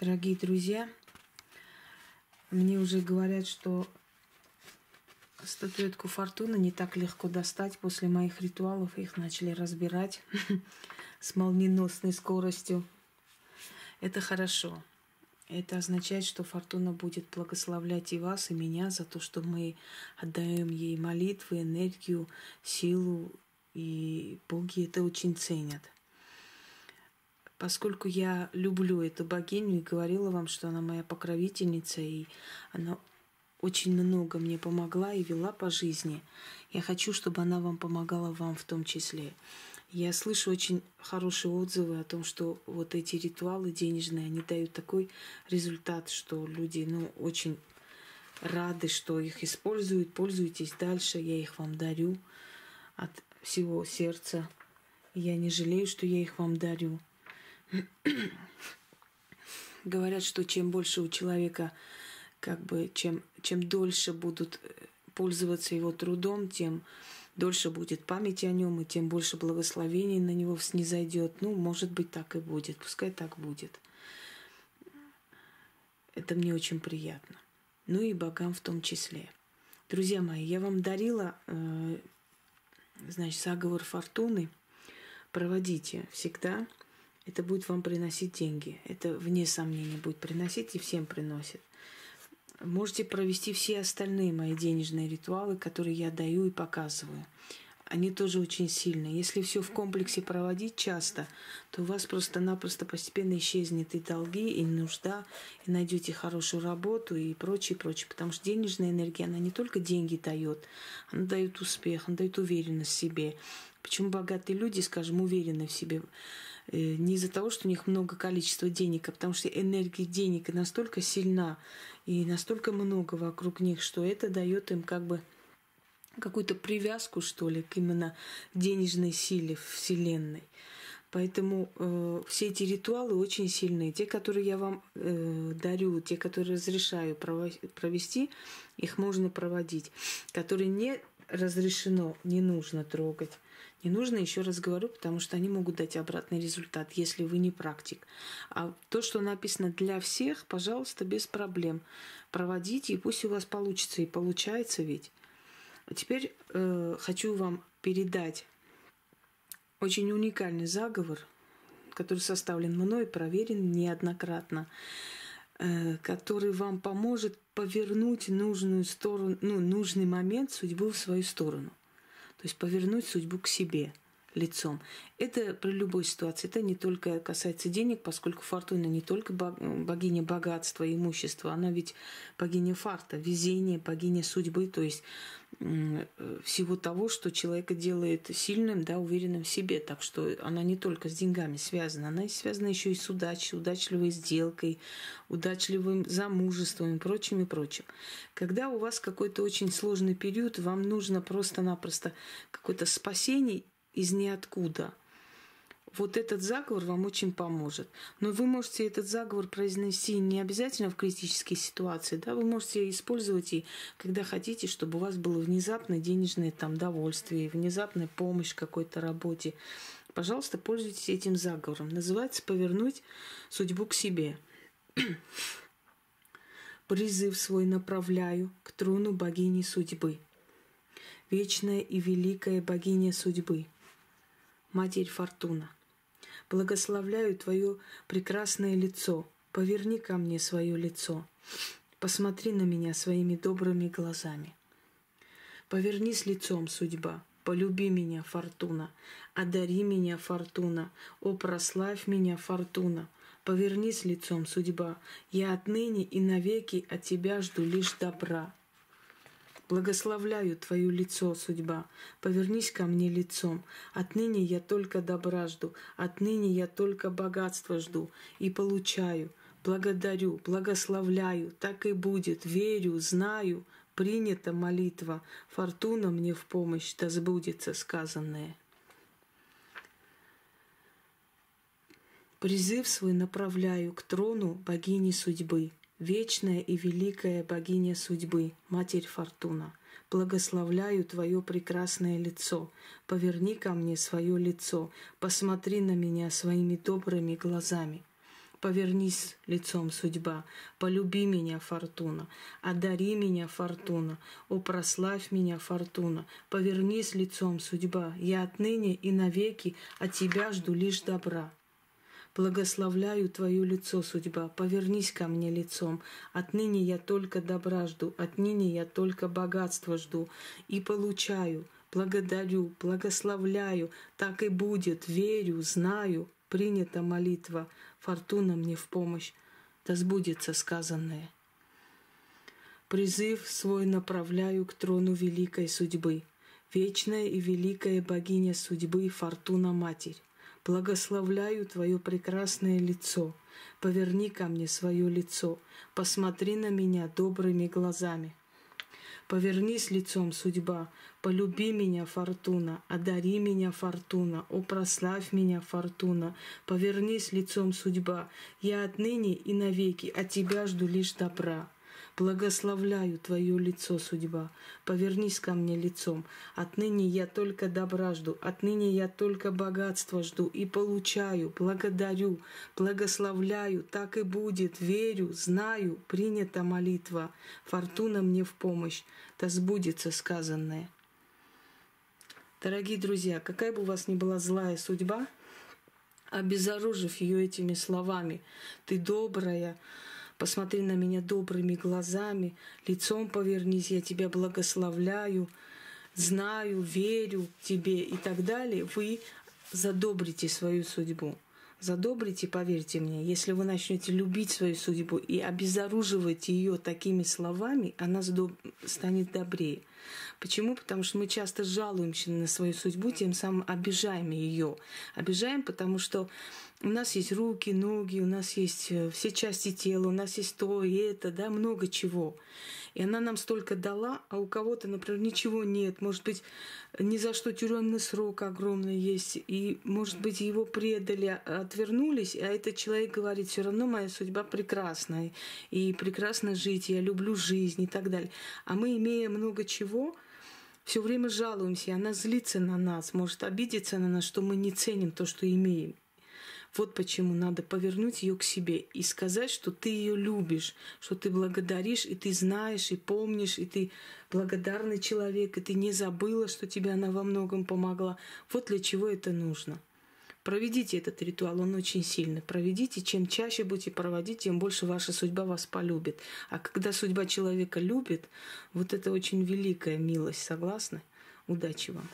Дорогие друзья, мне уже говорят, что статуэтку фортуны не так легко достать. После моих ритуалов их начали разбирать с молниеносной скоростью. Это хорошо. Это означает, что фортуна будет благословлять и вас, и меня за то, что мы отдаем ей молитвы, энергию, силу, и боги это очень ценят. Поскольку я люблю эту богиню и говорила вам, что она моя покровительница, и она очень много мне помогла и вела по жизни, я хочу, чтобы она вам помогала вам в том числе. Я слышу очень хорошие отзывы о том, что вот эти ритуалы денежные, они дают такой результат, что люди ну, очень рады, что их используют. Пользуйтесь дальше, я их вам дарю от всего сердца. Я не жалею, что я их вам дарю. Говорят, что чем больше у человека, как бы, чем, чем дольше будут э, пользоваться его трудом, тем дольше будет памяти о нем, и тем больше благословений на него снизойдет. Ну, может быть, так и будет. Пускай так будет. Это мне очень приятно. Ну и богам в том числе. Друзья мои, я вам дарила, э, значит, заговор фортуны. Проводите всегда это будет вам приносить деньги. Это, вне сомнения, будет приносить и всем приносит. Можете провести все остальные мои денежные ритуалы, которые я даю и показываю. Они тоже очень сильные. Если все в комплексе проводить часто, то у вас просто-напросто постепенно исчезнет и долги, и нужда, и найдете хорошую работу и прочее, прочее. Потому что денежная энергия, она не только деньги дает, она дает успех, она дает уверенность в себе. Почему богатые люди, скажем, уверены в себе? Э, не из-за того, что у них много количества денег, а потому что энергия денег настолько сильна и настолько много вокруг них, что это дает им как бы какую-то привязку, что ли, к именно денежной силе Вселенной. Поэтому э, все эти ритуалы очень сильные. Те, которые я вам э, дарю, те, которые разрешаю провести, их можно проводить. Которые не разрешено, не нужно трогать. Не нужно, еще раз говорю, потому что они могут дать обратный результат, если вы не практик. А то, что написано для всех, пожалуйста, без проблем. Проводите, и пусть у вас получится. И получается ведь. А теперь э, хочу вам передать очень уникальный заговор, который составлен мной, проверен неоднократно, э, который вам поможет повернуть нужную сторону, ну, нужный момент судьбу в свою сторону. То есть повернуть судьбу к себе лицом. Это при любой ситуации. Это не только касается денег, поскольку Фортуна не только богиня богатства имущества, она ведь богиня фарта, везения, богиня судьбы, то есть всего того, что человека делает сильным, да, уверенным в себе. Так что она не только с деньгами связана, она связана еще и с удачей, удачливой сделкой, удачливым замужеством и прочим и прочим. Когда у вас какой-то очень сложный период, вам нужно просто-напросто какое-то спасение из ниоткуда. Вот этот заговор вам очень поможет. Но вы можете этот заговор произнести не обязательно в критической ситуации, да, вы можете использовать и когда хотите, чтобы у вас было внезапное денежное там довольствие, внезапная помощь какой-то работе. Пожалуйста, пользуйтесь этим заговором. Называется «Повернуть судьбу к себе». Призыв свой направляю к трону богини судьбы. Вечная и великая богиня судьбы – Матерь Фортуна. Благословляю Твое прекрасное лицо. Поверни ко мне свое лицо. Посмотри на меня своими добрыми глазами. Повернись лицом, судьба. Полюби меня, Фортуна. Одари меня, Фортуна. О, прославь меня, Фортуна. Повернись лицом, судьба. Я отныне и навеки от тебя жду лишь добра. Благословляю Твое лицо, судьба. Повернись ко мне лицом. Отныне я только добра жду, отныне я только богатство жду и получаю. Благодарю, благословляю, так и будет, верю, знаю. Принята молитва, фортуна мне в помощь, да сбудется сказанное. Призыв свой направляю к трону богини судьбы – Вечная и великая богиня судьбы, Матерь Фортуна, благословляю Твое прекрасное лицо. Поверни ко мне свое лицо, посмотри на меня своими добрыми глазами. Повернись лицом, судьба, полюби меня, фортуна, одари меня, фортуна, о, прославь меня, фортуна, повернись лицом, судьба, я отныне и навеки от тебя жду лишь добра. Благословляю Твое лицо, судьба, повернись ко мне лицом. Отныне я только добра жду, отныне я только богатство жду. И получаю, благодарю, благословляю, так и будет, верю, знаю, принята молитва, фортуна мне в помощь, да сбудется сказанное. Призыв свой направляю к трону великой судьбы, вечная и великая богиня судьбы, фортуна Матерь. Благословляю Твое прекрасное лицо, поверни ко мне свое лицо, посмотри на меня добрыми глазами. Повернись лицом, судьба, полюби меня, фортуна, одари меня, фортуна, о, прославь меня, фортуна, повернись лицом, судьба, я отныне и навеки от тебя жду лишь добра. Благословляю Твое лицо, судьба. Повернись ко мне лицом. Отныне я только добра жду, отныне я только богатство жду и получаю, благодарю, благословляю, так и будет, верю, знаю, принята молитва. Фортуна мне в помощь, да сбудется сказанное. Дорогие друзья, какая бы у вас ни была злая судьба, обезоружив ее этими словами, ты добрая, посмотри на меня добрыми глазами, лицом повернись, я тебя благословляю, знаю, верю тебе и так далее, вы задобрите свою судьбу. Задобрите, поверьте мне, если вы начнете любить свою судьбу и обезоруживать ее такими словами, она станет добрее. Почему? Потому что мы часто жалуемся на свою судьбу, тем самым обижаем ее. Обижаем, потому что у нас есть руки, ноги, у нас есть э, все части тела, у нас есть то и это, да, много чего. И она нам столько дала, а у кого-то, например, ничего нет. Может быть, ни за что тюремный срок огромный есть. И, может быть, его предали, отвернулись, а этот человек говорит, все равно моя судьба прекрасная. И прекрасно жить, я люблю жизнь и так далее. А мы, имея много чего, все время жалуемся, и она злится на нас, может обидеться на нас, что мы не ценим то, что имеем. Вот почему надо повернуть ее к себе и сказать, что ты ее любишь, что ты благодаришь, и ты знаешь, и помнишь, и ты благодарный человек, и ты не забыла, что тебе она во многом помогла. Вот для чего это нужно. Проведите этот ритуал, он очень сильный. Проведите, чем чаще будете проводить, тем больше ваша судьба вас полюбит. А когда судьба человека любит, вот это очень великая милость, согласны? Удачи вам!